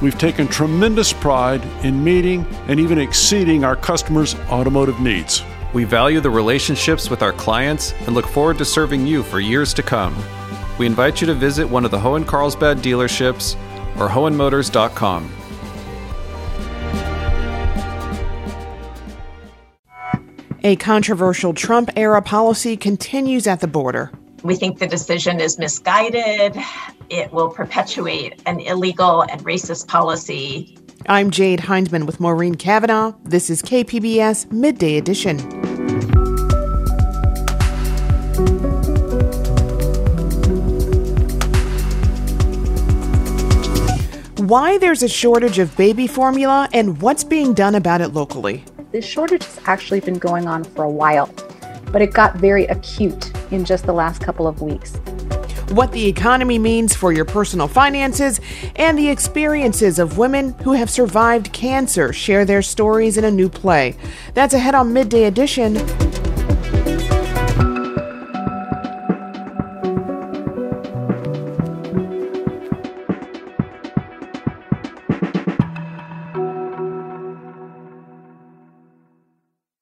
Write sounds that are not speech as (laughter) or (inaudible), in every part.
We've taken tremendous pride in meeting and even exceeding our customers' automotive needs. We value the relationships with our clients and look forward to serving you for years to come. We invite you to visit one of the Hoehn Carlsbad dealerships or hoehnmotors.com. A controversial Trump era policy continues at the border. We think the decision is misguided. It will perpetuate an illegal and racist policy. I'm Jade Hindman with Maureen Cavanaugh. This is KPBS Midday Edition. Why there's a shortage of baby formula and what's being done about it locally. This shortage has actually been going on for a while but it got very acute in just the last couple of weeks. What the economy means for your personal finances and the experiences of women who have survived cancer share their stories in a new play. That's ahead on Midday Edition.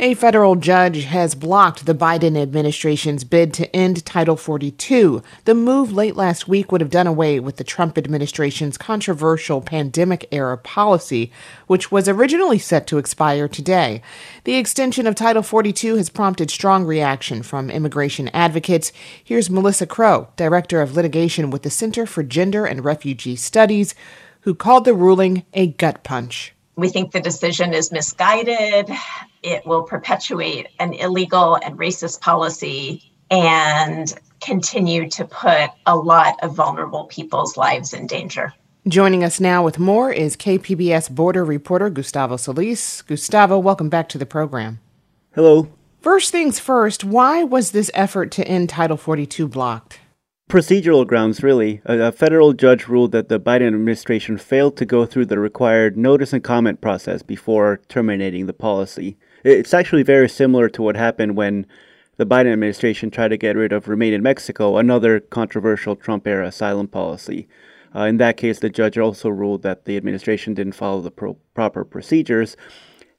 A federal judge has blocked the Biden administration's bid to end Title 42. The move late last week would have done away with the Trump administration's controversial pandemic era policy, which was originally set to expire today. The extension of Title 42 has prompted strong reaction from immigration advocates. Here's Melissa Crow, Director of Litigation with the Center for Gender and Refugee Studies, who called the ruling a gut punch. We think the decision is misguided. It will perpetuate an illegal and racist policy and continue to put a lot of vulnerable people's lives in danger. Joining us now with more is KPBS border reporter Gustavo Solis. Gustavo, welcome back to the program. Hello. First things first, why was this effort to end Title 42 blocked? procedural grounds, really. A, a, federal judge ruled that the Biden administration failed to go through the required notice and comment process before terminating the policy. It's actually very similar to what happened when the Biden administration tried to get rid of Remain in Mexico, another controversial Trump era asylum policy. Uh, in that case, the judge also ruled that the administration didn't follow the pro- proper procedures.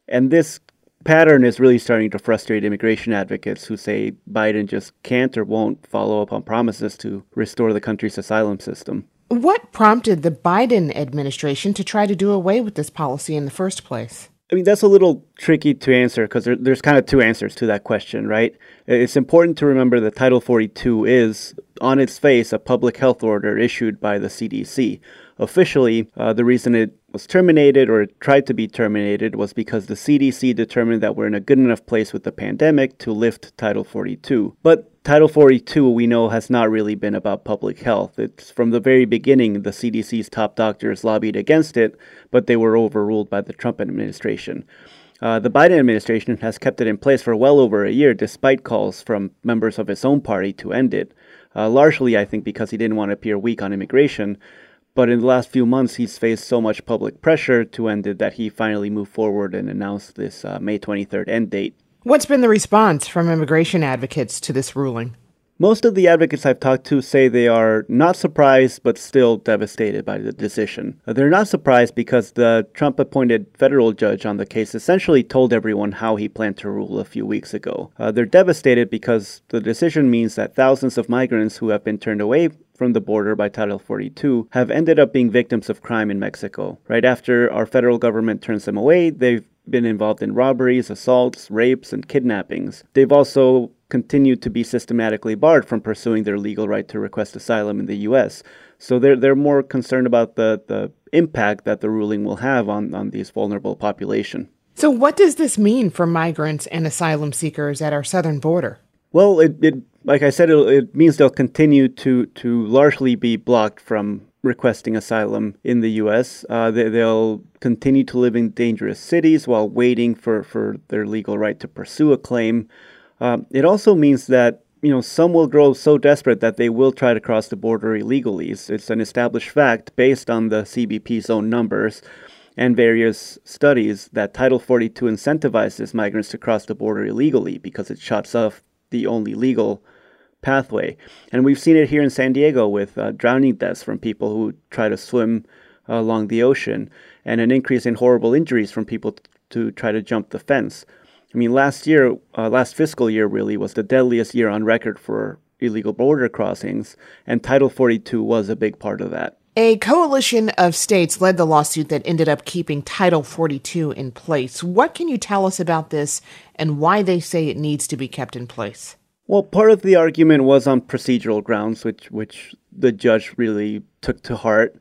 And this pattern is really starting to frustrate immigration advocates who say Biden just can't or won't follow up on promises to restore the country's asylum system. What prompted the Biden administration to try to do away with this policy in the first place? I mean, that's a little tricky to answer because there, there's kind of two answers to that question, right? It's important to remember that Title 42 is, on its face, a public health order issued by the CDC. Officially, uh, the reason it was terminated or tried to be terminated was because the CDC determined that we're in a good enough place with the pandemic to lift Title 42. But Title 42, we know, has not really been about public health. It's from the very beginning, the CDC's top doctors lobbied against it, but they were overruled by the Trump administration. Uh, the Biden administration has kept it in place for well over a year, despite calls from members of his own party to end it. Uh, largely, I think, because he didn't want to appear weak on immigration. But in the last few months, he's faced so much public pressure to end it that he finally moved forward and announced this uh, May 23rd end date. What's been the response from immigration advocates to this ruling? Most of the advocates I've talked to say they are not surprised but still devastated by the decision. Uh, they're not surprised because the Trump appointed federal judge on the case essentially told everyone how he planned to rule a few weeks ago. Uh, they're devastated because the decision means that thousands of migrants who have been turned away from the border by Title 42 have ended up being victims of crime in Mexico. Right after our federal government turns them away, they've been involved in robberies, assaults, rapes, and kidnappings. They've also continued to be systematically barred from pursuing their legal right to request asylum in the U.S. So they're they're more concerned about the, the impact that the ruling will have on, on these vulnerable population. So, what does this mean for migrants and asylum seekers at our southern border? Well, it, it like I said, it, means they'll continue to to largely be blocked from requesting asylum in the U.S. Uh, they, will continue to live in dangerous cities while waiting for, for their legal right to pursue a claim. Um, it also means that you know some will grow so desperate that they will try to cross the border illegally. It's, it's an established fact based on the CBP's own numbers and various studies that Title 42 incentivizes migrants to cross the border illegally because it shuts off the only legal pathway. And we've seen it here in San Diego with uh, drowning deaths from people who try to swim uh, along the ocean, and an increase in horrible injuries from people t- to try to jump the fence. I mean, last year, uh, last fiscal year really was the deadliest year on record for illegal border crossings, and Title 42 was a big part of that. A coalition of states led the lawsuit that ended up keeping Title 42 in place. What can you tell us about this and why they say it needs to be kept in place? Well, part of the argument was on procedural grounds, which which the judge really took to heart.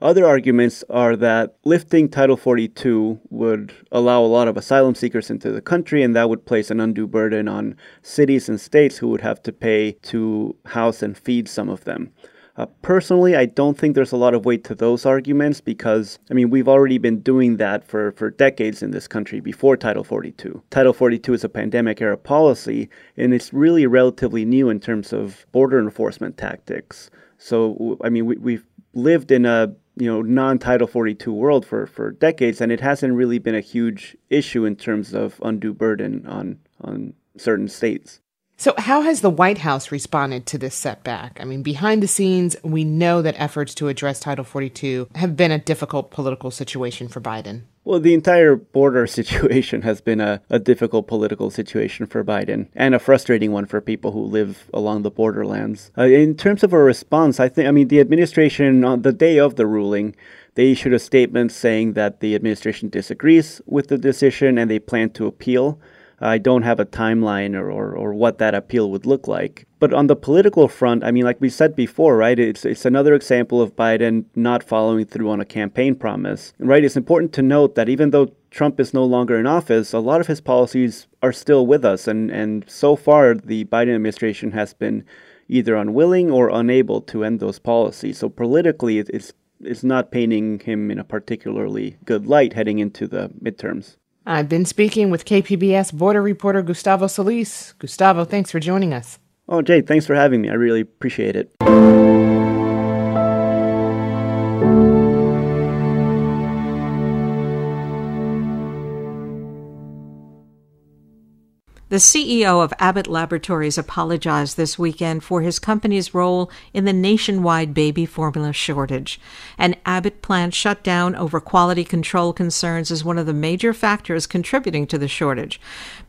Other arguments are that lifting Title 42 would allow a lot of asylum seekers into the country, and that would place an undue burden on cities and states who would have to pay to house and feed some of them. Uh, personally, I don't think there's a lot of weight to those arguments because, I mean, we've already been doing that for, for decades in this country before Title 42. Title 42 is a pandemic era policy, and it's really relatively new in terms of border enforcement tactics. So, I mean, we, we've lived in a you know non-title 42 world for for decades and it hasn't really been a huge issue in terms of undue burden on on certain states so, how has the White House responded to this setback? I mean, behind the scenes, we know that efforts to address Title 42 have been a difficult political situation for Biden. Well, the entire border (laughs) situation has been a, a difficult political situation for Biden and a frustrating one for people who live along the borderlands. Uh, in terms of a response, I think, I mean, the administration, on the day of the ruling, they issued a statement saying that the administration disagrees with the decision and they plan to appeal. I don't have a timeline or, or, or, what that appeal would look like. But on the political front, I mean, like we said before, right, it's, it's another example of Biden not following through on a campaign promise. Right? It's important to note that even though Trump is no longer in office, a lot of his policies are still with us. And, and so far, the Biden administration has been either unwilling or unable to end those policies. So politically, it's, it's not painting him in a particularly good light heading into the midterms. I've been speaking with KPBS border reporter Gustavo Solis. Gustavo, thanks for joining us. Oh, Jay, thanks for having me. I really appreciate it. The CEO of Abbott Laboratories apologized this weekend for his company's role in the nationwide baby formula shortage. An Abbott plant shut down over quality control concerns is one of the major factors contributing to the shortage.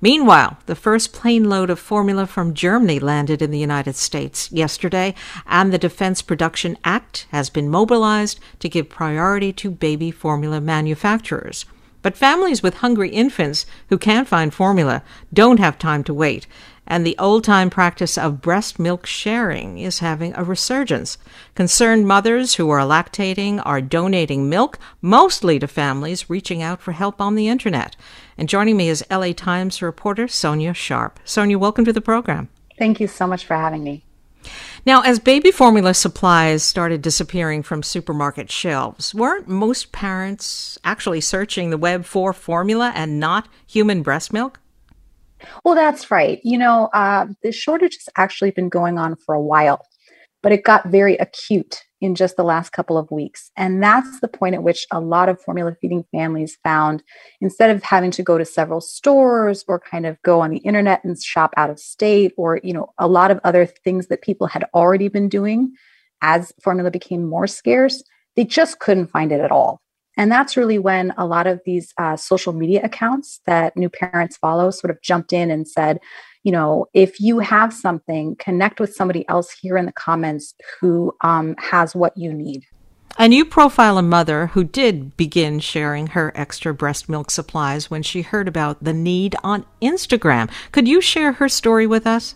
Meanwhile, the first plane load of formula from Germany landed in the United States yesterday, and the Defense Production Act has been mobilized to give priority to baby formula manufacturers. But families with hungry infants who can't find formula don't have time to wait, and the old time practice of breast milk sharing is having a resurgence. Concerned mothers who are lactating are donating milk, mostly to families reaching out for help on the internet. And joining me is LA Times reporter Sonja Sharp. Sonja, welcome to the program. Thank you so much for having me. Now, as baby formula supplies started disappearing from supermarket shelves, weren't most parents actually searching the web for formula and not human breast milk? Well, that's right. You know, uh, the shortage has actually been going on for a while, but it got very acute in just the last couple of weeks. And that's the point at which a lot of formula feeding families found instead of having to go to several stores or kind of go on the internet and shop out of state or, you know, a lot of other things that people had already been doing as formula became more scarce, they just couldn't find it at all. And that's really when a lot of these uh, social media accounts that new parents follow sort of jumped in and said, you know, if you have something, connect with somebody else here in the comments who um, has what you need. And you profile a mother who did begin sharing her extra breast milk supplies when she heard about the need on Instagram. Could you share her story with us?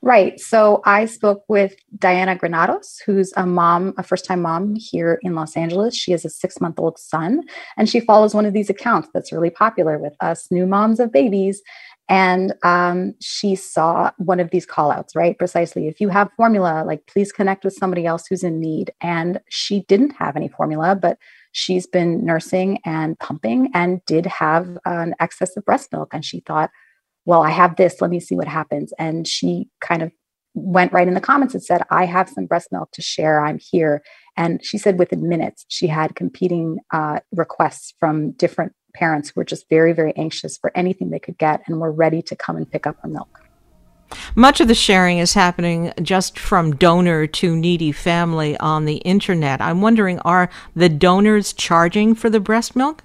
Right. So I spoke with Diana Granados, who's a mom, a first time mom here in Los Angeles. She has a six month old son, and she follows one of these accounts that's really popular with us new moms of babies. And um, she saw one of these call outs, right? Precisely. If you have formula, like please connect with somebody else who's in need. And she didn't have any formula, but she's been nursing and pumping and did have an excess of breast milk. And she thought, well, I have this, let me see what happens. And she kind of went right in the comments and said, I have some breast milk to share. I'm here. And she said within minutes, she had competing uh, requests from different parents who were just very, very anxious for anything they could get and were ready to come and pick up her milk. Much of the sharing is happening just from donor to needy family on the internet. I'm wondering are the donors charging for the breast milk?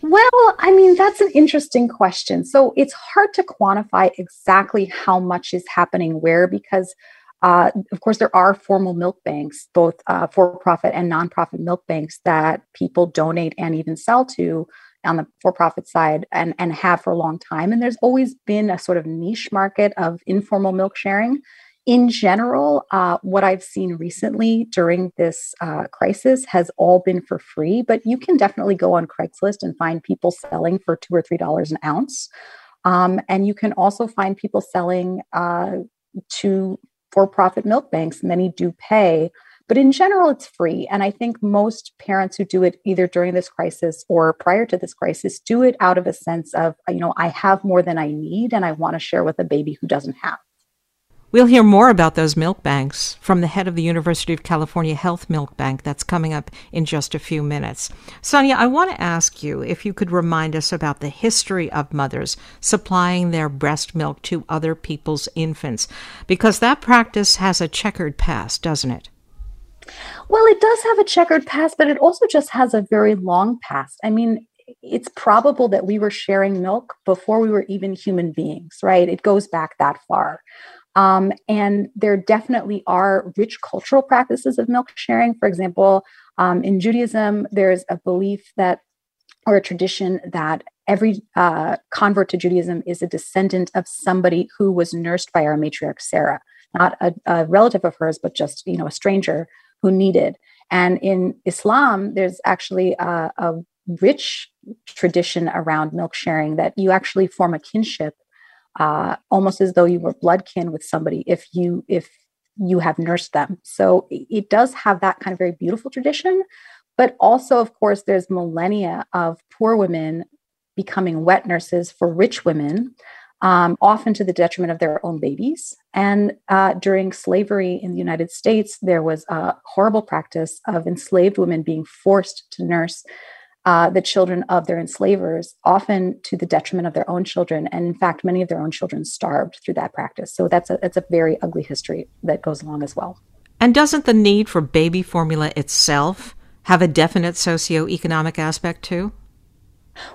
Well, I mean, that's an interesting question. So it's hard to quantify exactly how much is happening where because, uh, of course, there are formal milk banks, both uh, for profit and nonprofit milk banks that people donate and even sell to on the for profit side and, and have for a long time. And there's always been a sort of niche market of informal milk sharing in general, uh, what I've seen recently during this uh, crisis has all been for free, but you can definitely go on Craigslist and find people selling for two or three dollars an ounce. Um, and you can also find people selling uh, to for profit milk banks. Many do pay, but in general, it's free. And I think most parents who do it either during this crisis or prior to this crisis do it out of a sense of, you know, I have more than I need and I want to share with a baby who doesn't have. We'll hear more about those milk banks from the head of the University of California Health Milk Bank. That's coming up in just a few minutes. Sonja, I want to ask you if you could remind us about the history of mothers supplying their breast milk to other people's infants, because that practice has a checkered past, doesn't it? Well, it does have a checkered past, but it also just has a very long past. I mean, it's probable that we were sharing milk before we were even human beings, right? It goes back that far. Um, and there definitely are rich cultural practices of milk sharing. For example, um, in Judaism, there's a belief that, or a tradition that every uh, convert to Judaism is a descendant of somebody who was nursed by our matriarch Sarah, not a, a relative of hers, but just you know a stranger who needed. And in Islam, there's actually a, a rich tradition around milk sharing that you actually form a kinship uh, almost as though you were blood kin with somebody if you if you have nursed them. So it does have that kind of very beautiful tradition. But also, of course, there's millennia of poor women becoming wet nurses for rich women, um, often to the detriment of their own babies. And uh, during slavery in the United States, there was a horrible practice of enslaved women being forced to nurse uh, the children of their enslavers, often to the detriment of their own children. And in fact, many of their own children starved through that practice. So that's a, it's a very ugly history that goes along as well. And doesn't the need for baby formula itself have a definite socioeconomic aspect too?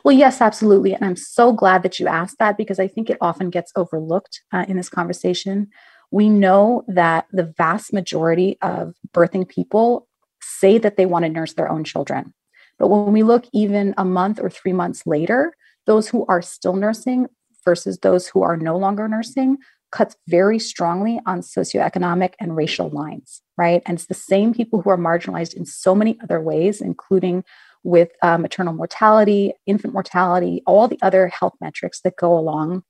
Well, yes, absolutely. And I'm so glad that you asked that because I think it often gets overlooked uh, in this conversation. We know that the vast majority of birthing people say that they want to nurse their own children. But when we look even a month or three months later, those who are still nursing versus those who are no longer nursing cuts very strongly on socioeconomic and racial lines, right? And it's the same people who are marginalized in so many other ways, including with uh, maternal mortality, infant mortality, all the other health metrics that go along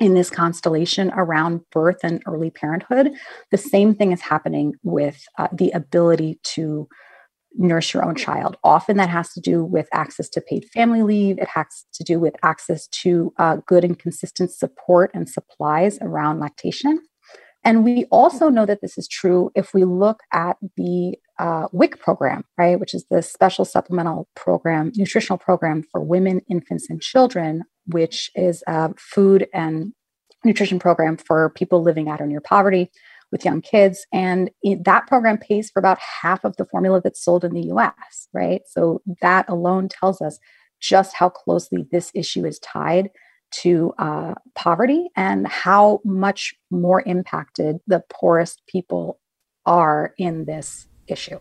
in this constellation around birth and early parenthood. The same thing is happening with uh, the ability to nurse your own child. Often that has to do with access to paid family leave. It has to do with access to uh, good and consistent support and supplies around lactation. And we also know that this is true if we look at the uh, WIC program, right, which is the special supplemental program, nutritional program for women, infants, and children, which is a food and nutrition program for people living at or near poverty with young kids. And that program pays for about half of the formula that's sold in the US, right? So that alone tells us just how closely this issue is tied to uh, poverty and how much more impacted the poorest people are in this issue.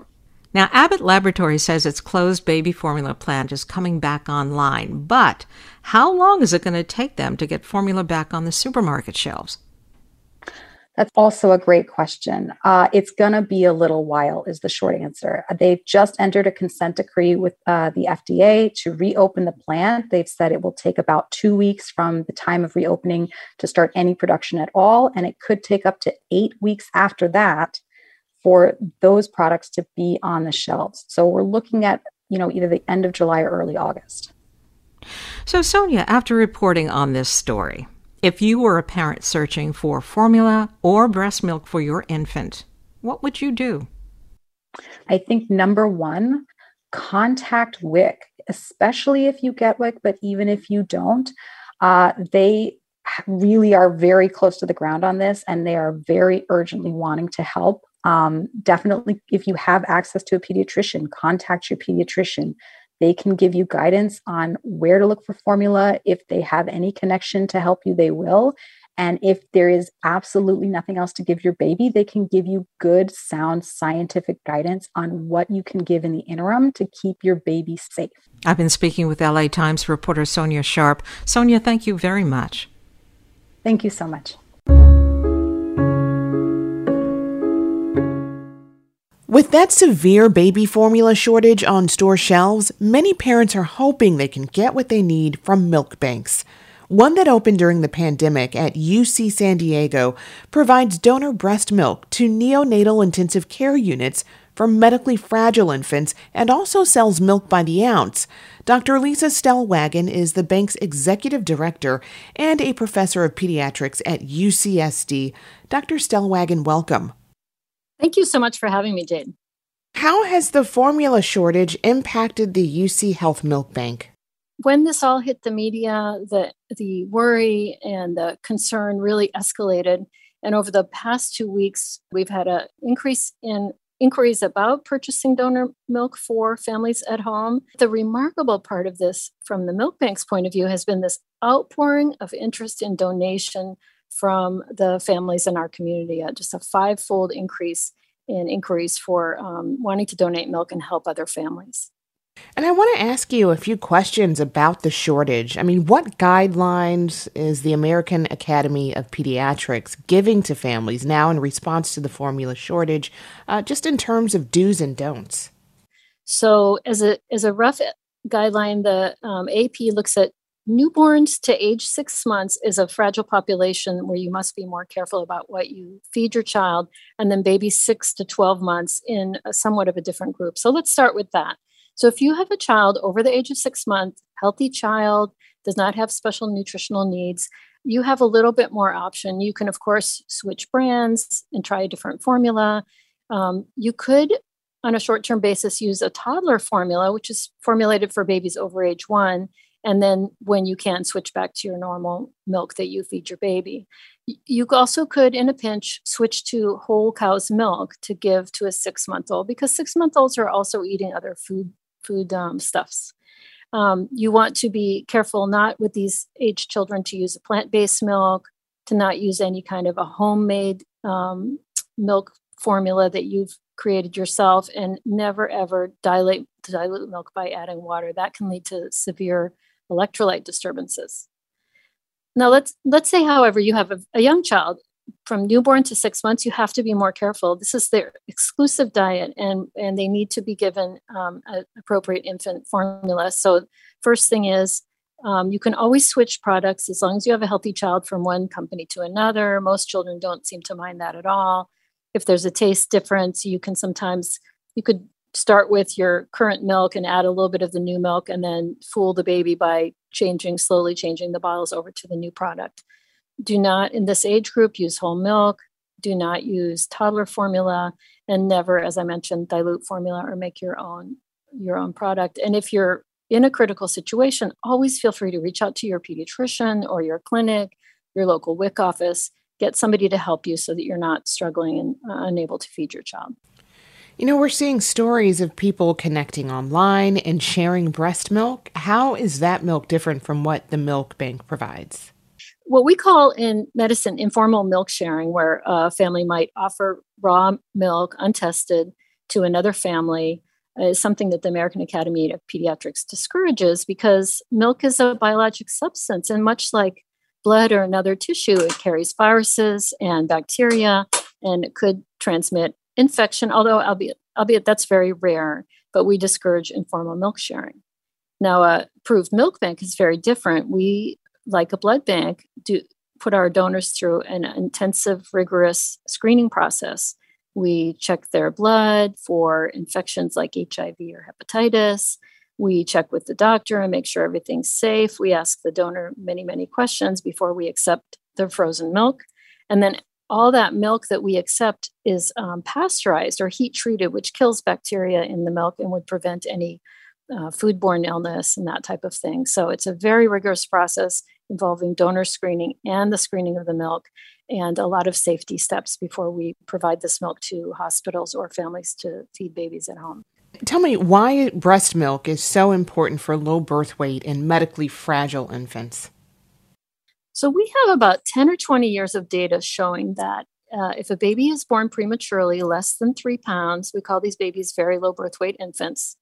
Now, Abbott Laboratory says its closed baby formula plant is coming back online, but how long is it going to take them to get formula back on the supermarket shelves? That's also a great question. Uh, it's going to be a little while, is the short answer. They've just entered a consent decree with uh, the FDA to reopen the plant. They've said it will take about two weeks from the time of reopening to start any production at all. And it could take up to eight weeks after that for those products to be on the shelves. So we're looking at, you know, either the end of July or early August. So, Sonja, after reporting on this story, if you were a parent searching for formula or breast milk for your infant, what would you do? I think number one, contact WIC, especially if you get WIC, but even if you don't, uh, they really are very close to the ground on this and they are very urgently wanting to help. Um, definitely, if you have access to a pediatrician, contact your pediatrician. They can give you guidance on where to look for formula. If they have any connection to help you, they will. And if there is absolutely nothing else to give your baby, they can give you good, sound scientific guidance on what you can give in the interim to keep your baby safe. I've been speaking with LA Times reporter Sonja Sharp. Sonja, thank you very much. Thank you so much. With that severe baby formula shortage on store shelves, many parents are hoping they can get what they need from milk banks. One that opened during the pandemic at UC San Diego provides donor breast milk to neonatal intensive care units for medically fragile infants and also sells milk by the ounce. Dr. Lisa Stellwagen is the bank's executive director and a professor of pediatrics at UCSD. Dr. Stellwagen, welcome. Thank you so much for having me, Jade. How has the formula shortage impacted the UC Health Milk Bank? When this all hit the media, the, the worry and the concern really escalated. And over the past two weeks, we've had an increase in inquiries about purchasing donor milk for families at home. The remarkable part of this, from the milk bank's point of view, has been this outpouring of interest in donation from the families in our community, uh, just a five fold increase in inquiries for um, wanting to donate milk and help other families. And I want to ask you a few questions about the shortage. I mean, what guidelines is the American Academy of Pediatrics giving to families now in response to the formula shortage, uh, just in terms of do's and don'ts? So, as a as a rough guideline, the um, AP looks at newborns to age six months is a fragile population where you must be more careful about what you feed your child, and then babies six to 12 months in somewhat of a different group. So let's start with that. So if you have a child over the age of six months, healthy child, does not have special nutritional needs, you have a little bit more option. You can, of course, switch brands and try a different formula. Um, you could, on a short term basis, use a toddler formula, which is formulated for babies over age one and then when you can switch back to your normal milk that you feed your baby you also could in a pinch switch to whole cow's milk to give to a six month old because six month olds are also eating other food food um, stuffs. Um, you want to be careful not with these age children to use a plant-based milk to not use any kind of a homemade um, milk formula that you've created yourself and never ever dilate dilute milk by adding water. That can lead to severe electrolyte disturbances. Now let's let's say, however, you have a, a young child from newborn to six months. You have to be more careful. This is their exclusive diet, and and they need to be given um, appropriate infant formula. So first thing is um, you can always switch products as long as you have a healthy child from one company to another. Most children don't seem to mind that at all. If there's a taste difference, you can sometimes you could start with your current milk and add a little bit of the new milk and then fool the baby by changing slowly changing the bottles over to the new product. Do not in this age group use whole milk. Do not use toddler formula and never as i mentioned dilute formula or make your own your own product. And if you're in a critical situation always feel free to reach out to your pediatrician or your clinic your local wic office. Get somebody to help you so that you're not struggling and uh, unable to feed your child you know, we're seeing stories of people connecting online and sharing breast milk. How is that milk different from what the milk bank provides? What we call in medicine informal milk sharing, where a family might offer raw milk untested to another family, uh, is something that the American Academy of Pediatrics discourages because milk is a biologic substance. And much like blood or another tissue, it carries viruses and bacteria, and it could transmit infection, although albeit, albeit that's very rare, but we discourage informal milk sharing. Now, uh, a proved milk bank is very different. We, like a blood bank, do put our donors through an intensive, rigorous screening process. We check their blood for infections like HIV or hepatitis. We check with the doctor and make sure everything's safe. We ask the donor many, many questions before we accept their frozen milk. And then all that milk that we accept is um, pasteurized or heat treated, which kills bacteria in the milk and would prevent any uh, foodborne illness and that type of thing. So it's a very rigorous process involving donor screening and the screening of the milk and a lot of safety steps before we provide this milk to hospitals or families to feed babies at home. Tell me why breast milk is so important for low birth weight and medically fragile infants. So, we have about 10 or 20 years of data showing that uh, if a baby is born prematurely, less than three pounds, we call these babies very low birth weight infants.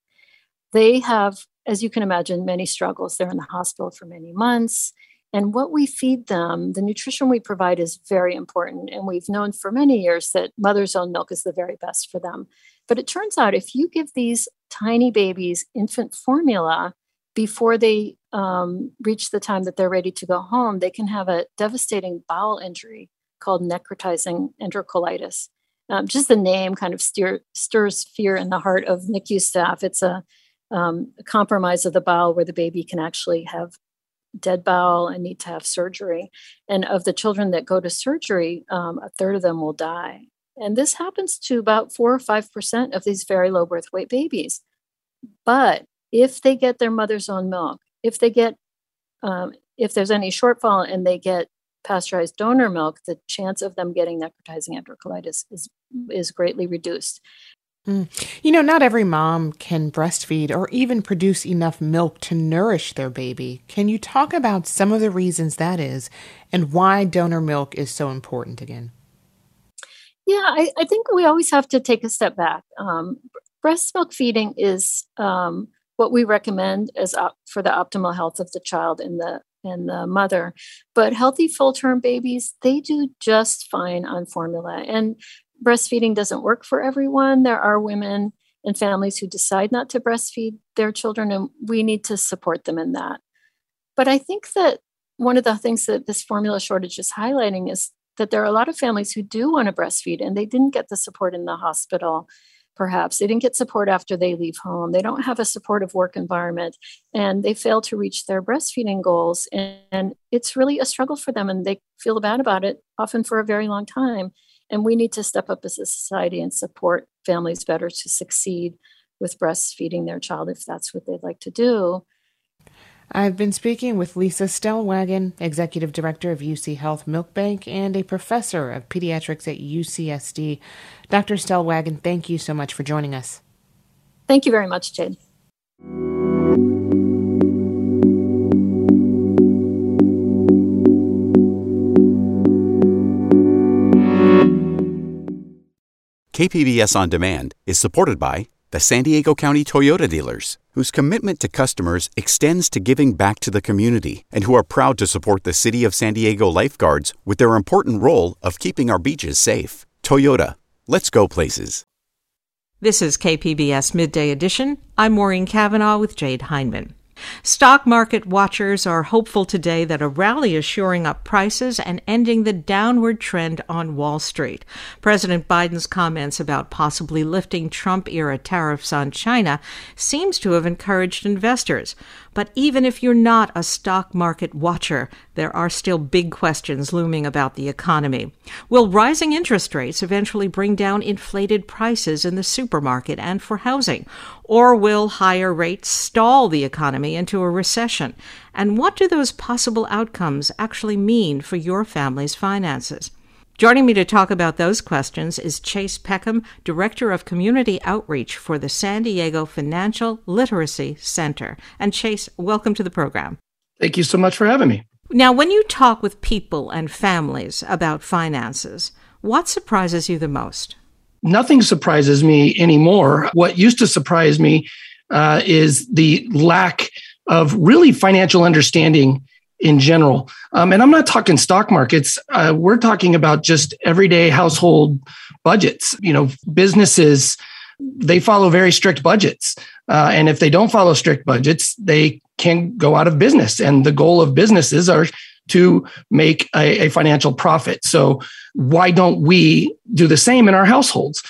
They have, as you can imagine, many struggles. They're in the hospital for many months. And what we feed them, the nutrition we provide is very important. And we've known for many years that mother's own milk is the very best for them. But it turns out if you give these tiny babies infant formula before they um, reach the time that they're ready to go home, they can have a devastating bowel injury called necrotizing enterocolitis. Um, just the name kind of steer, stirs fear in the heart of NICU staff. It's a, um, a compromise of the bowel where the baby can actually have dead bowel and need to have surgery. And of the children that go to surgery, um, a third of them will die. And this happens to about four or 5% of these very low birth weight babies. But if they get their mother's own milk, if they get, um, if there's any shortfall and they get pasteurized donor milk, the chance of them getting necrotizing enterocolitis is, is greatly reduced. Mm. You know, not every mom can breastfeed or even produce enough milk to nourish their baby. Can you talk about some of the reasons that is and why donor milk is so important again? Yeah, I, I think we always have to take a step back. Um, breast milk feeding is um, what we recommend is op- for the optimal health of the child and the and the mother. But healthy full term babies, they do just fine on formula. And breastfeeding doesn't work for everyone. There are women and families who decide not to breastfeed their children, and we need to support them in that. But I think that one of the things that this formula shortage is highlighting is that there are a lot of families who do want to breastfeed and they didn't get the support in the hospital perhaps. They didn't get support after they leave home. They don't have a supportive work environment and they fail to reach their breastfeeding goals and, it's really a struggle for them and they feel bad about it often for a very long time and we need to step up as a society and support families better to succeed with breastfeeding their child if that's what they'd like to do I've been speaking with Lisa Stellwagen, Executive Director of UC Health Milk Bank and a professor of pediatrics at UCSD. Dr. Stellwagen, thank you so much for joining us. Thank you very much, Jade. KPBS On Demand is supported by the San Diego County Toyota dealers, whose commitment to customers extends to giving back to the community and who are proud to support the City of San Diego lifeguards with their important role of keeping our beaches safe. Toyota, let's go places. This is KPBS Midday Edition. I'm Maureen Cavanaugh with Jade Hindman. Stock market watchers are hopeful today that a rally is shoring up prices and ending the downward trend on Wall Street. President Biden's comments about possibly lifting Trump era tariffs on China seems to have encouraged investors. But even if you're not a stock market watcher, there are still big questions looming about the economy. Will rising interest rates eventually bring down inflated prices in the supermarket and for housing? Or will higher rates stall the economy into a recession? And what do those possible outcomes actually mean for your family's finances? Joining me to talk about those questions is Chase Peckham, Director of Community Outreach for the San Diego Financial Literacy Center. And Chase, welcome to the program. Thank you so much for having me. Now, when you talk with people and families about finances, what surprises you the most? Nothing surprises me anymore. What used to surprise me uh, is the lack of really financial understanding in general. Um, and I'm not talking stock markets. Uh, we're talking about just everyday household budgets. You know, businesses they follow very strict budgets, uh, and if they don't follow strict budgets, they can go out of business. And the goal of businesses are to make a, a financial profit. So why don't we do the same in our households?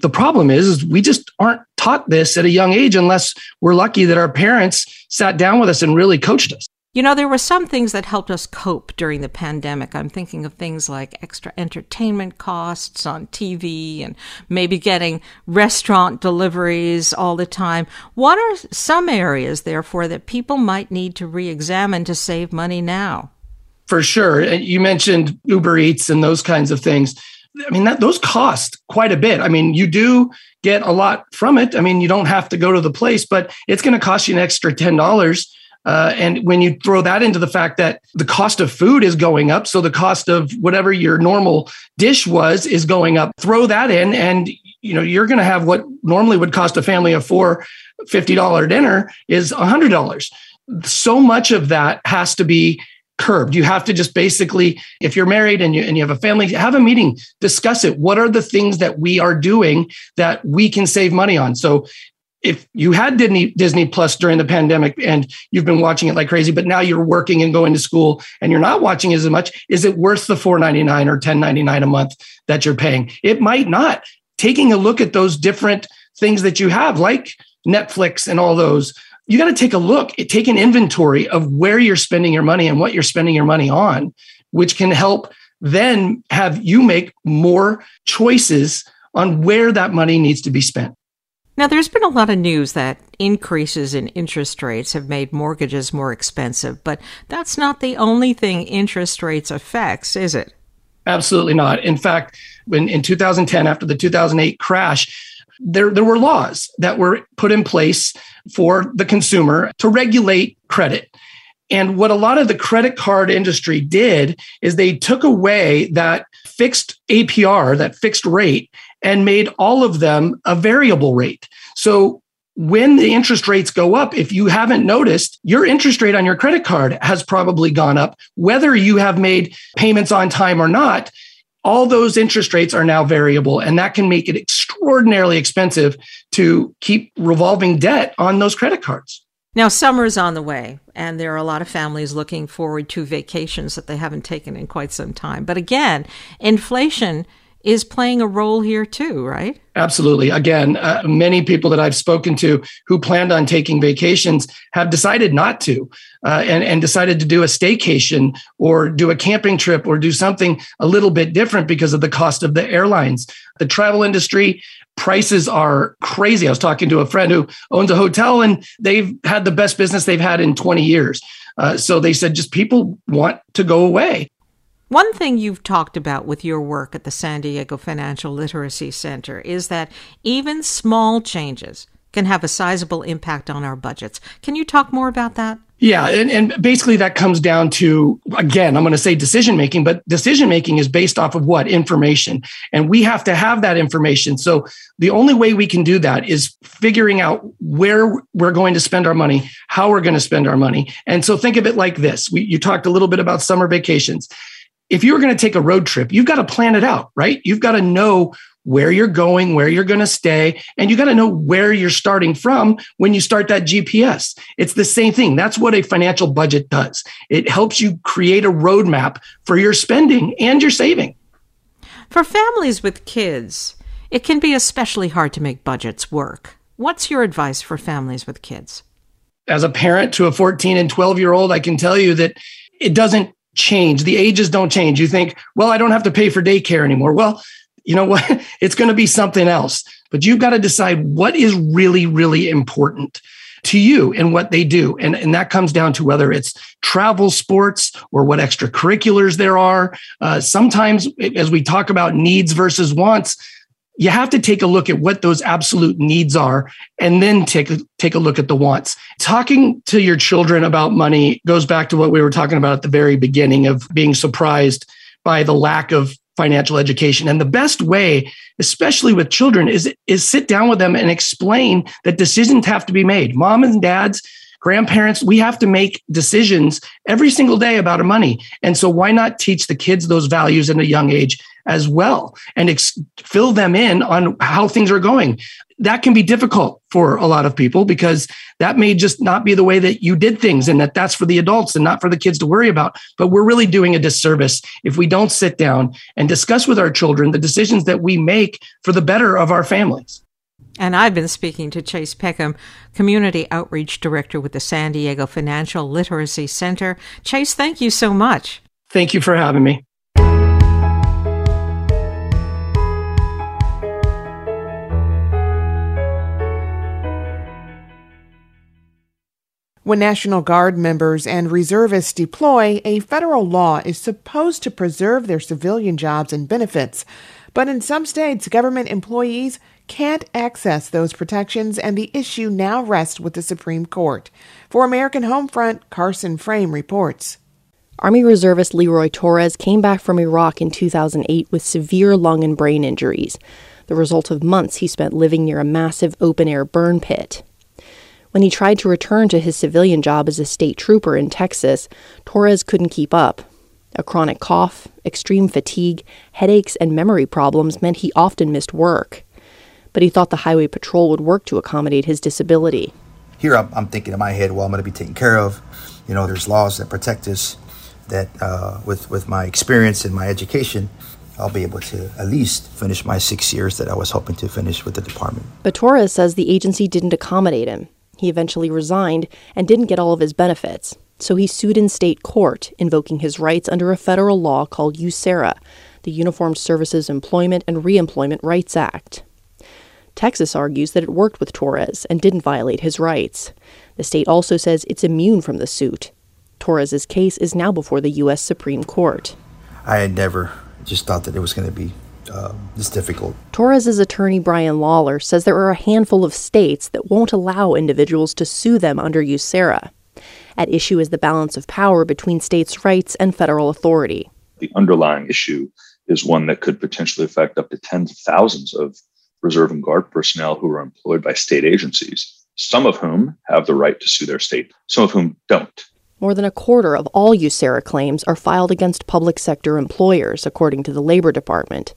the problem is, is, we just aren't taught this at a young age unless we're lucky that our parents sat down with us and really coached us. You know, there were some things that helped us cope during the pandemic. I'm thinking of things like extra entertainment costs on TV and maybe getting restaurant deliveries all the time. What are some areas, therefore, that people might need to re examine to save money now? For sure. You mentioned Uber Eats and those kinds of things. I mean, that those cost quite a bit. I mean, you do get a lot from it. I mean, you don't have to go to the place, but it's going to cost you an extra ten dollars uh, and when you throw that into the fact that the cost of food is going up, so the cost of whatever your normal dish was is going up, throw that in, and you know you're going to have what normally would cost a family of four $50 dinner is $100. So much of that has to be curbed. You have to just basically, if you're married and you, and you have a family, have a meeting, discuss it. What are the things that we are doing that we can save money on? So if you had Disney Disney Plus during the pandemic and you've been watching it like crazy, but now you're working and going to school and you're not watching as much, is it worth the $4.99 or $10.99 a month that you're paying? It might not. Taking a look at those different things that you have, like Netflix and all those, you got to take a look, take an inventory of where you're spending your money and what you're spending your money on, which can help then have you make more choices on where that money needs to be spent. Now, there's been a lot of news that increases in interest rates have made mortgages more expensive, but that's not the only thing interest rates affects, is it? Absolutely not. In fact, when in 2010, after the 2008 crash, there, there were laws that were put in place for the consumer to regulate credit. And what a lot of the credit card industry did is they took away that fixed APR, that fixed rate, and made all of them a variable rate. So when the interest rates go up, if you haven't noticed, your interest rate on your credit card has probably gone up, whether you have made payments on time or not. All those interest rates are now variable, and that can make it extraordinarily expensive to keep revolving debt on those credit cards. Now, summer's on the way, and there are a lot of families looking forward to vacations that they haven't taken in quite some time. But again, inflation is playing a role here too, right? Absolutely. Again, uh, many people that I've spoken to who planned on taking vacations have decided not to uh, and, and decided to do a staycation or do a camping trip or do something a little bit different because of the cost of the airlines. The travel industry prices are crazy. I was talking to a friend who owns a hotel and they've had the best business they've had in 20 years. Uh, so they said just people want to go away. One thing you've talked about with your work at the San Diego Financial Literacy Center is that even small changes can have a sizable impact on our budgets. Can you talk more about that? Yeah, and, and basically that comes down to again, I'm going to say decision making, but decision making is based off of what information, and we have to have that information. So the only way we can do that is figuring out where we're going to spend our money, how we're going to spend our money, and so think of it like this: we, you talked a little bit about summer vacations if you're going to take a road trip, you've got to plan it out, right? You've got to know where you're going, where you're going to stay, and you got to know where you're starting from when you start that GPS. It's the same thing. That's what a financial budget does. It helps you create a roadmap for your spending and your saving. For families with kids, it can be especially hard to make budgets work. What's your advice for families with kids? As a parent to a 14 and 12 year old, I can tell you that it doesn't change. The ages don't change. You think, well, I don't have to pay for daycare anymore. Well, you know what? (laughs) It's going to be something else. But you've got to decide what is really, really important to you and what they do. And, and that comes down to whether it's travel sports or what extracurriculars there are. Uh, sometimes, as we talk about needs versus wants, you have to take a look at what those absolute needs are and then take take a look at the wants. Talking to your children about money goes back to what we were talking about at the very beginning of being surprised by the lack of financial education. And the best way, especially with children, is, is sit down with them and explain that decisions have to be made. Mom and dads grandparents, we have to make decisions every single day about our money. And so why not teach the kids those values at a young age as well and ex- fill them in on how things are going? That can be difficult for a lot of people because that may just not be the way that you did things and that that's for the adults and not for the kids to worry about. But we're really doing a disservice if we don't sit down and discuss with our children the decisions that we make for the better of our families. And I've been speaking to Chase Peckham, Community Outreach Director with the San Diego Financial Literacy Center. Chase, thank you so much. Thank you for having me. When National Guard members and reservists deploy, a federal law is supposed to preserve their civilian jobs and benefits. But in some states, government employees can't access those protections, and the issue now rests with the Supreme Court. For American Homefront, Carson Frame reports. Army Reservist Leroy Torres came back from Iraq in 2008 with severe lung and brain injuries, the result of months he spent living near a massive open air burn pit. When he tried to return to his civilian job as a state trooper in Texas, Torres couldn't keep up. A chronic cough, extreme fatigue, headaches, and memory problems meant he often missed work but he thought the highway patrol would work to accommodate his disability. Here, I'm, I'm thinking in my head, well, I'm going to be taken care of. You know, there's laws that protect us. That uh, with with my experience and my education, I'll be able to at least finish my six years that I was hoping to finish with the department. But Torres says the agency didn't accommodate him. He eventually resigned and didn't get all of his benefits. So he sued in state court, invoking his rights under a federal law called USERRA, the Uniformed Services Employment and Reemployment Rights Act. Texas argues that it worked with Torres and didn't violate his rights. The state also says it's immune from the suit. Torres's case is now before the U.S. Supreme Court. I had never just thought that it was going to be uh, this difficult. Torres's attorney Brian Lawler says there are a handful of states that won't allow individuals to sue them under USERRA. At issue is the balance of power between states' rights and federal authority. The underlying issue is one that could potentially affect up to tens of thousands of reserve and guard personnel who are employed by state agencies, some of whom have the right to sue their state, some of whom don't. More than a quarter of all USERRA claims are filed against public sector employers, according to the Labor Department.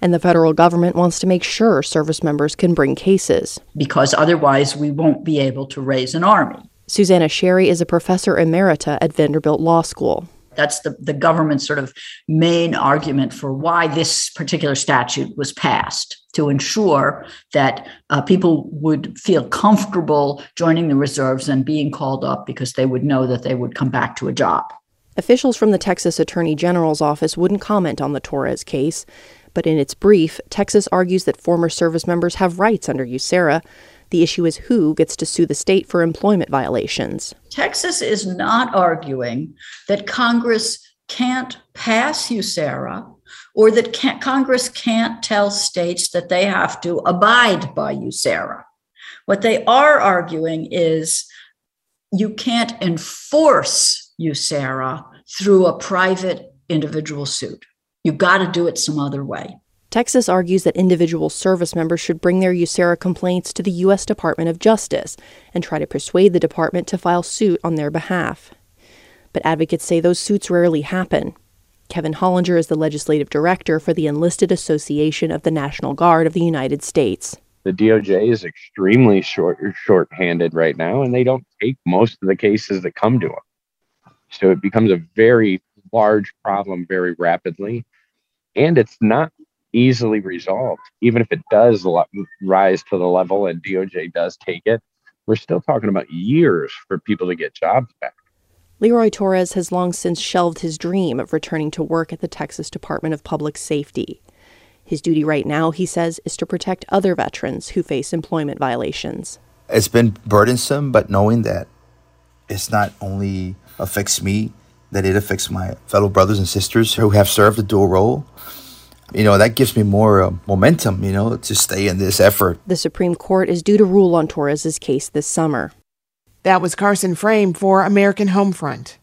And the federal government wants to make sure service members can bring cases. Because otherwise, we won't be able to raise an army. Suzanna Sherry is a professor emerita at Vanderbilt Law School. That's the, the government's sort of main argument for why this particular statute was passed to ensure that uh, people would feel comfortable joining the reserves and being called up because they would know that they would come back to a job. Officials from the Texas Attorney General's office wouldn't comment on the Torres case, but in its brief, Texas argues that former service members have rights under USERRA the issue is who gets to sue the state for employment violations. Texas is not arguing that Congress can't pass USERRA or that can't, Congress can't tell states that they have to abide by USERRA. What they are arguing is you can't enforce USERRA through a private individual suit. You've got to do it some other way. Texas argues that individual service members should bring their USERRA complaints to the U.S. Department of Justice and try to persuade the department to file suit on their behalf. But advocates say those suits rarely happen. Kevin Hollinger is the legislative director for the Enlisted Association of the National Guard of the United States. The DOJ is extremely short short-handed right now, and they don't take most of the cases that come to them. So it becomes a very large problem very rapidly, and it's not easily resolved. Even if it does rise to the level and DOJ does take it, we're still talking about years for people to get jobs back. Leroy Torres has long since shelved his dream of returning to work at the Texas Department of Public Safety. His duty right now, he says, is to protect other veterans who face employment violations. It's been burdensome, but knowing that it's not only affects me, that it affects my fellow brothers and sisters who have served a dual role you know, that gives me more uh, momentum, you know, to stay in this effort. The Supreme Court is due to rule on Torres's case this summer. That was Carson Frame for American Homefront.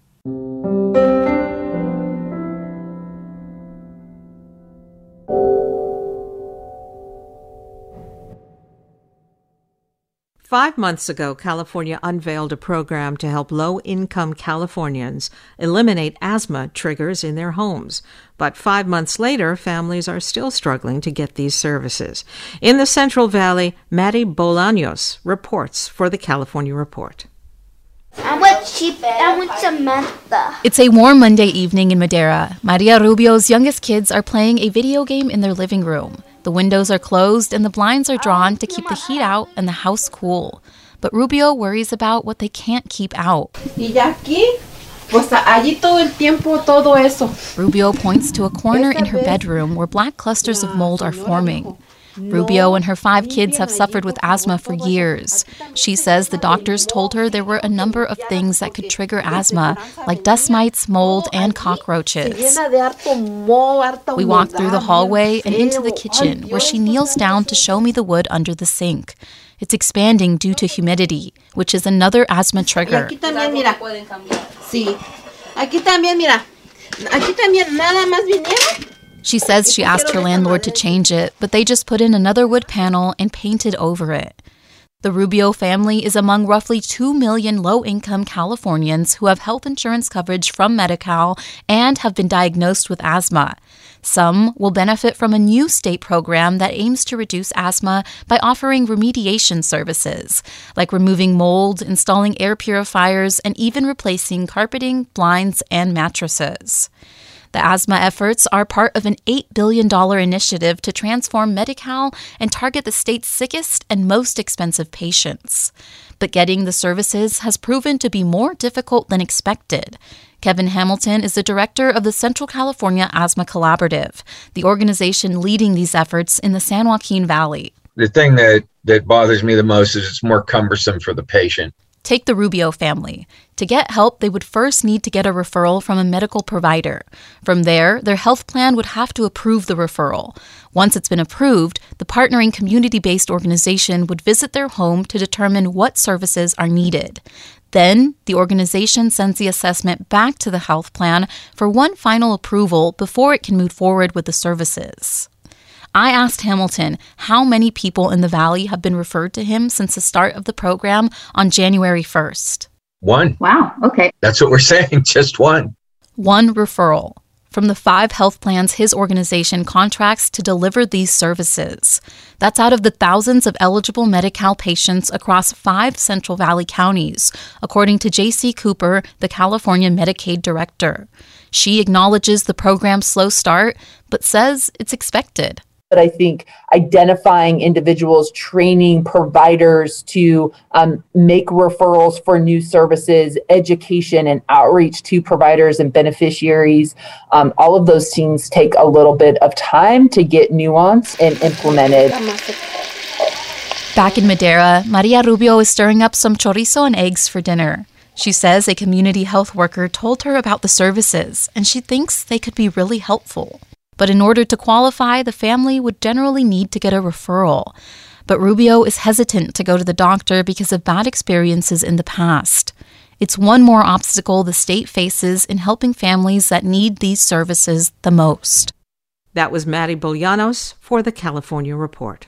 Five months ago, California unveiled a program to help low income Californians eliminate asthma triggers in their homes. But five months later, families are still struggling to get these services. In the Central Valley, Maddie Bolaños reports for the California Report. I want cheap. I want Samantha. It's a warm Monday evening in Madera. Maria Rubio's youngest kids are playing a video game in their living room. The windows are closed and the blinds are drawn to keep the heat out and the house cool. But Rubio worries about what they can't keep out. Rubio points to a corner in her bedroom where black clusters of mold are forming. Rubio and her five kids have suffered with asthma for years. She says the doctors told her there were a number of things that could trigger asthma, like dust mites, mold, and cockroaches. We walk through the hallway and into the kitchen, where she kneels down to show me the wood under the sink. It's expanding due to humidity, which is another asthma trigger. She says she asked her landlord to change it, but they just put in another wood panel and painted over it. The Rubio family is among roughly 2 million low income Californians who have health insurance coverage from Medi Cal and have been diagnosed with asthma. Some will benefit from a new state program that aims to reduce asthma by offering remediation services, like removing mold, installing air purifiers, and even replacing carpeting, blinds, and mattresses. The asthma efforts are part of an $8 billion initiative to transform Medi Cal and target the state's sickest and most expensive patients. But getting the services has proven to be more difficult than expected. Kevin Hamilton is the director of the Central California Asthma Collaborative, the organization leading these efforts in the San Joaquin Valley. The thing that, that bothers me the most is it's more cumbersome for the patient. Take the Rubio family. To get help, they would first need to get a referral from a medical provider. From there, their health plan would have to approve the referral. Once it's been approved, the partnering community based organization would visit their home to determine what services are needed. Then, the organization sends the assessment back to the health plan for one final approval before it can move forward with the services. I asked Hamilton how many people in the Valley have been referred to him since the start of the program on January 1st. One. Wow. Okay. That's what we're (laughs) saying, just one. One referral from the five health plans his organization contracts to deliver these services. That's out of the thousands of eligible Medi Cal patients across five Central Valley counties, according to Jacey Cooper, the California Medicaid director. She acknowledges the program's slow start, but says it's expected but I think identifying individuals, training providers to um, make referrals for new services, education and outreach to providers and beneficiaries, um, all of those things take a little bit of time to get nuanced and implemented. Back in Madera, Maria Rubio is stirring up some chorizo and eggs for dinner. She says a community health worker told her about the services, and she thinks they could be really helpful. But in order to qualify, the family would generally need to get a referral. But Rubio is hesitant to go to the doctor because of bad experiences in the past. It's one more obstacle the state faces in helping families that need these services the most. That was Maddie Bolaños for the California Report.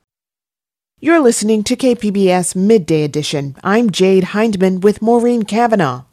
You're listening to KPBS Midday Edition. I'm Jade Hindman with Maureen Cavanaugh.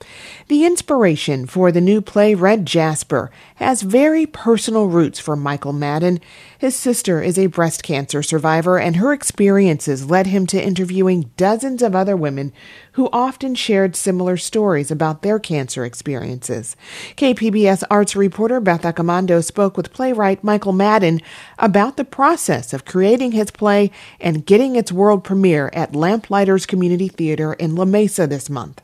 The inspiration for the new play Red Jasper has very personal roots for Michael Madden. His sister is a breast cancer survivor, and her experiences led him to interviewing dozens of other women who often shared similar stories about their cancer experiences. KPBS arts reporter Beth Accomando spoke with playwright Michael Madden about the process of creating his play and getting its world premiere at Lamplighters Community Theater in La Mesa this month.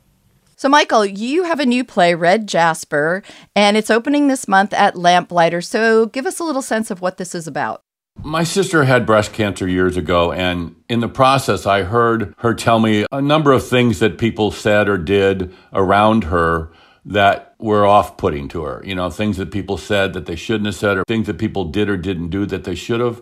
So, Michael, you have a new play, Red Jasper, and it's opening this month at Lamplighter. So, give us a little sense of what this is about. My sister had breast cancer years ago, and in the process, I heard her tell me a number of things that people said or did around her that were off putting to her. You know, things that people said that they shouldn't have said, or things that people did or didn't do that they should have.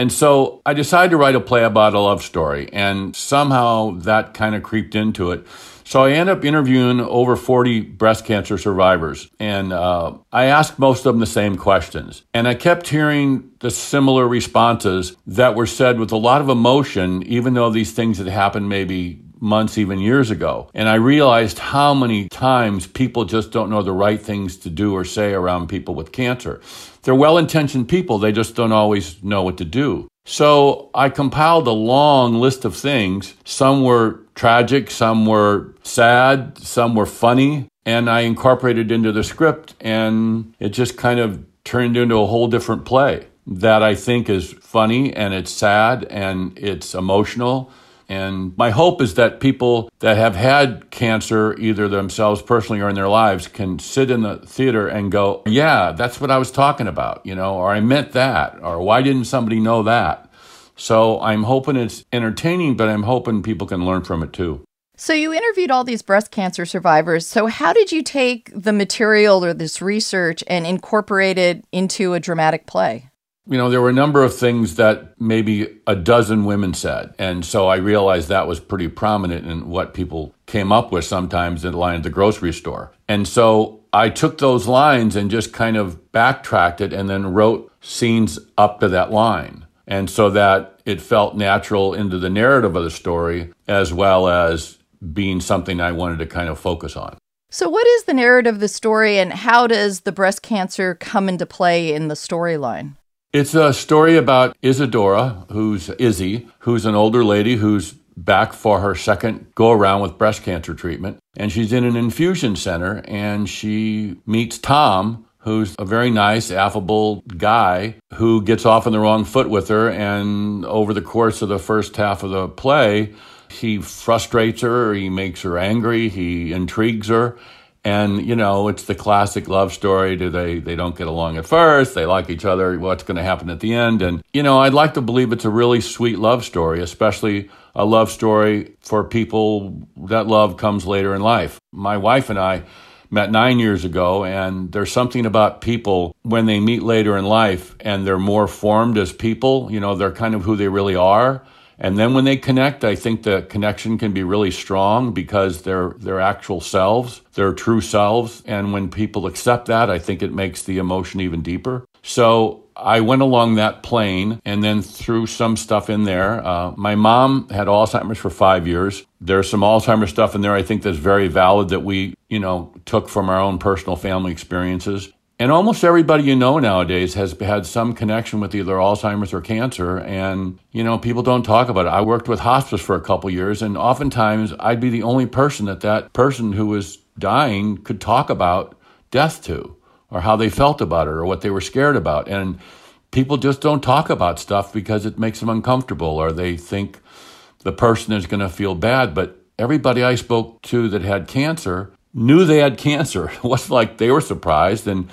And so I decided to write a play about a love story, and somehow that kind of creeped into it. So I end up interviewing over 40 breast cancer survivors, and uh, I asked most of them the same questions. And I kept hearing the similar responses that were said with a lot of emotion, even though these things had happened maybe months, even years ago. And I realized how many times people just don't know the right things to do or say around people with cancer. They're well intentioned people, they just don't always know what to do. So I compiled a long list of things. Some were tragic, some were sad, some were funny, and I incorporated into the script, and it just kind of turned into a whole different play that I think is funny and it's sad and it's emotional and my hope is that people that have had cancer, either themselves personally or in their lives, can sit in the theater and go, Yeah, that's what I was talking about, you know, or I meant that, or why didn't somebody know that? So I'm hoping it's entertaining, but I'm hoping people can learn from it too. So you interviewed all these breast cancer survivors. So how did you take the material or this research and incorporate it into a dramatic play? You know, there were a number of things that maybe a dozen women said. And so I realized that was pretty prominent in what people came up with sometimes in line at the grocery store. And so I took those lines and just kind of backtracked it and then wrote scenes up to that line. And so that it felt natural into the narrative of the story as well as being something I wanted to kind of focus on. So, what is the narrative of the story, and how does the breast cancer come into play in the storyline? It's a story about Isadora, who's Izzy, who's an older lady who's back for her second go around with breast cancer treatment. And she's in an infusion center and she meets Tom, who's a very nice, affable guy who gets off on the wrong foot with her. And over the course of the first half of the play, he frustrates her, he makes her angry, he intrigues her. And you know, it's the classic love story. Do they they don't get along at first? They like each other. What's going to happen at the end? And you know, I'd like to believe it's a really sweet love story, especially a love story for people that love comes later in life. My wife and I met 9 years ago and there's something about people when they meet later in life and they're more formed as people, you know, they're kind of who they really are and then when they connect, I think the connection can be really strong because they're their actual selves, their true selves. And when people accept that, I think it makes the emotion even deeper. So I went along that plane and then threw some stuff in there. Uh, my mom had Alzheimer's for five years. There's some Alzheimer's stuff in there I think that's very valid that we, you know, took from our own personal family experiences. And almost everybody you know nowadays has had some connection with either Alzheimer's or cancer. And, you know, people don't talk about it. I worked with hospice for a couple years, and oftentimes I'd be the only person that that person who was dying could talk about death to, or how they felt about it, or what they were scared about. And people just don't talk about stuff because it makes them uncomfortable, or they think the person is going to feel bad. But everybody I spoke to that had cancer knew they had cancer. (laughs) It wasn't like they were surprised. And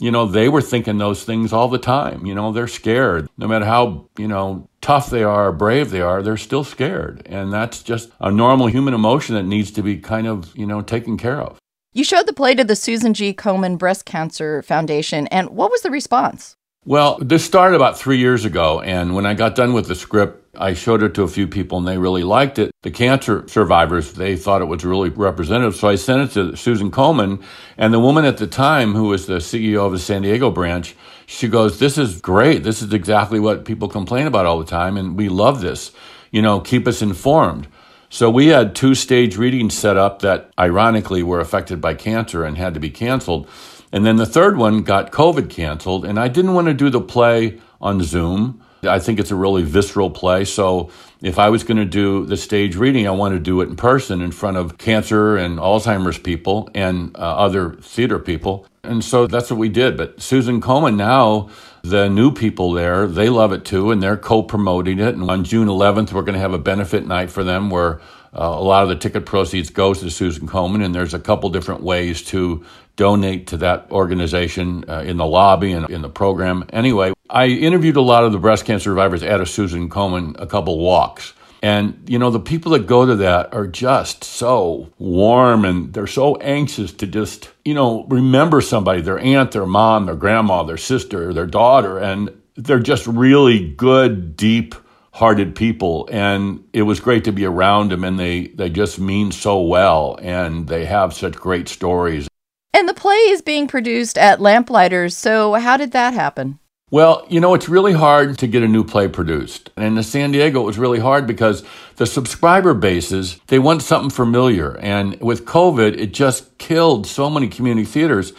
you know, they were thinking those things all the time. You know, they're scared. No matter how, you know, tough they are, brave they are, they're still scared. And that's just a normal human emotion that needs to be kind of, you know, taken care of. You showed the play to the Susan G. Komen Breast Cancer Foundation, and what was the response? Well, this started about three years ago, and when I got done with the script, I showed it to a few people and they really liked it. The cancer survivors, they thought it was really representative. So I sent it to Susan Komen. And the woman at the time, who was the CEO of the San Diego branch, she goes, This is great. This is exactly what people complain about all the time. And we love this. You know, keep us informed. So we had two stage readings set up that ironically were affected by cancer and had to be canceled. And then the third one got COVID canceled. And I didn't want to do the play on Zoom. I think it's a really visceral play. So if I was going to do the stage reading, I want to do it in person in front of cancer and Alzheimer's people and uh, other theater people. And so that's what we did. But Susan Komen now, the new people there, they love it too, and they're co promoting it. And on June 11th, we're going to have a benefit night for them where uh, a lot of the ticket proceeds goes to Susan Komen, and there's a couple different ways to donate to that organization uh, in the lobby and in the program. Anyway, I interviewed a lot of the breast cancer survivors at a Susan Komen a couple walks. And, you know, the people that go to that are just so warm and they're so anxious to just, you know, remember somebody, their aunt, their mom, their grandma, their sister, their daughter. And they're just really good, deep hearted people. And it was great to be around them. And they, they just mean so well. And they have such great stories. And the play is being produced at Lamplighters. So, how did that happen? Well, you know, it's really hard to get a new play produced. And in San Diego, it was really hard because the subscriber bases, they want something familiar. And with COVID, it just killed so many community theaters.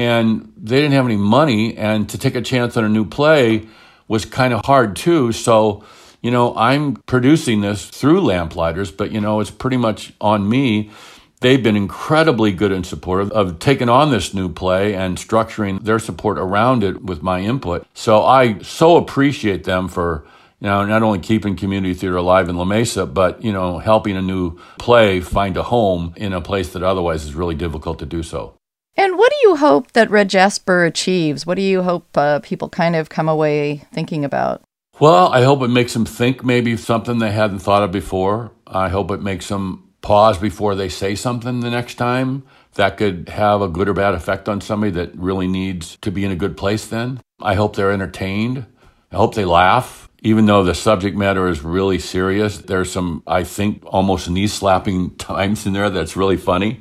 And they didn't have any money. And to take a chance on a new play was kind of hard too. So, you know, I'm producing this through Lamplighters, but, you know, it's pretty much on me They've been incredibly good and supportive of taking on this new play and structuring their support around it with my input. So I so appreciate them for you know, not only keeping community theater alive in La Mesa, but, you know, helping a new play find a home in a place that otherwise is really difficult to do so. And what do you hope that Red Jasper achieves? What do you hope uh, people kind of come away thinking about? Well, I hope it makes them think maybe something they hadn't thought of before. I hope it makes them pause before they say something the next time. That could have a good or bad effect on somebody that really needs to be in a good place then. I hope they're entertained. I hope they laugh. Even though the subject matter is really serious, there's some, I think, almost knee slapping times in there that's really funny.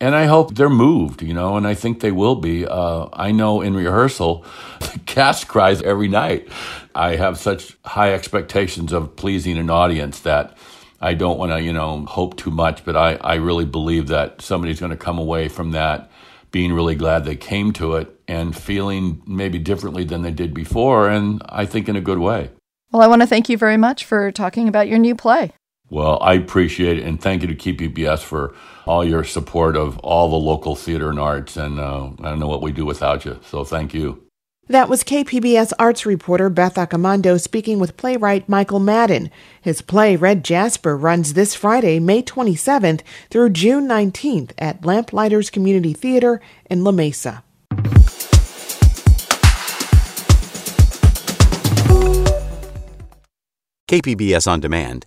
And I hope they're moved, you know, and I think they will be. Uh, I know in rehearsal, (laughs) the cast cries every night. I have such high expectations of pleasing an audience that I don't want to, you know, hope too much, but I, I really believe that somebody's going to come away from that being really glad they came to it and feeling maybe differently than they did before, and I think in a good way. Well, I want to thank you very much for talking about your new play. Well, I appreciate it, and thank you to Keep KPBS for all your support of all the local theater and arts. And uh, I don't know what we do without you, so thank you. That was KPBS arts reporter Beth Accomando speaking with playwright Michael Madden. His play Red Jasper runs this Friday, May 27th through June 19th at Lamplighters Community Theater in La Mesa. KPBS On Demand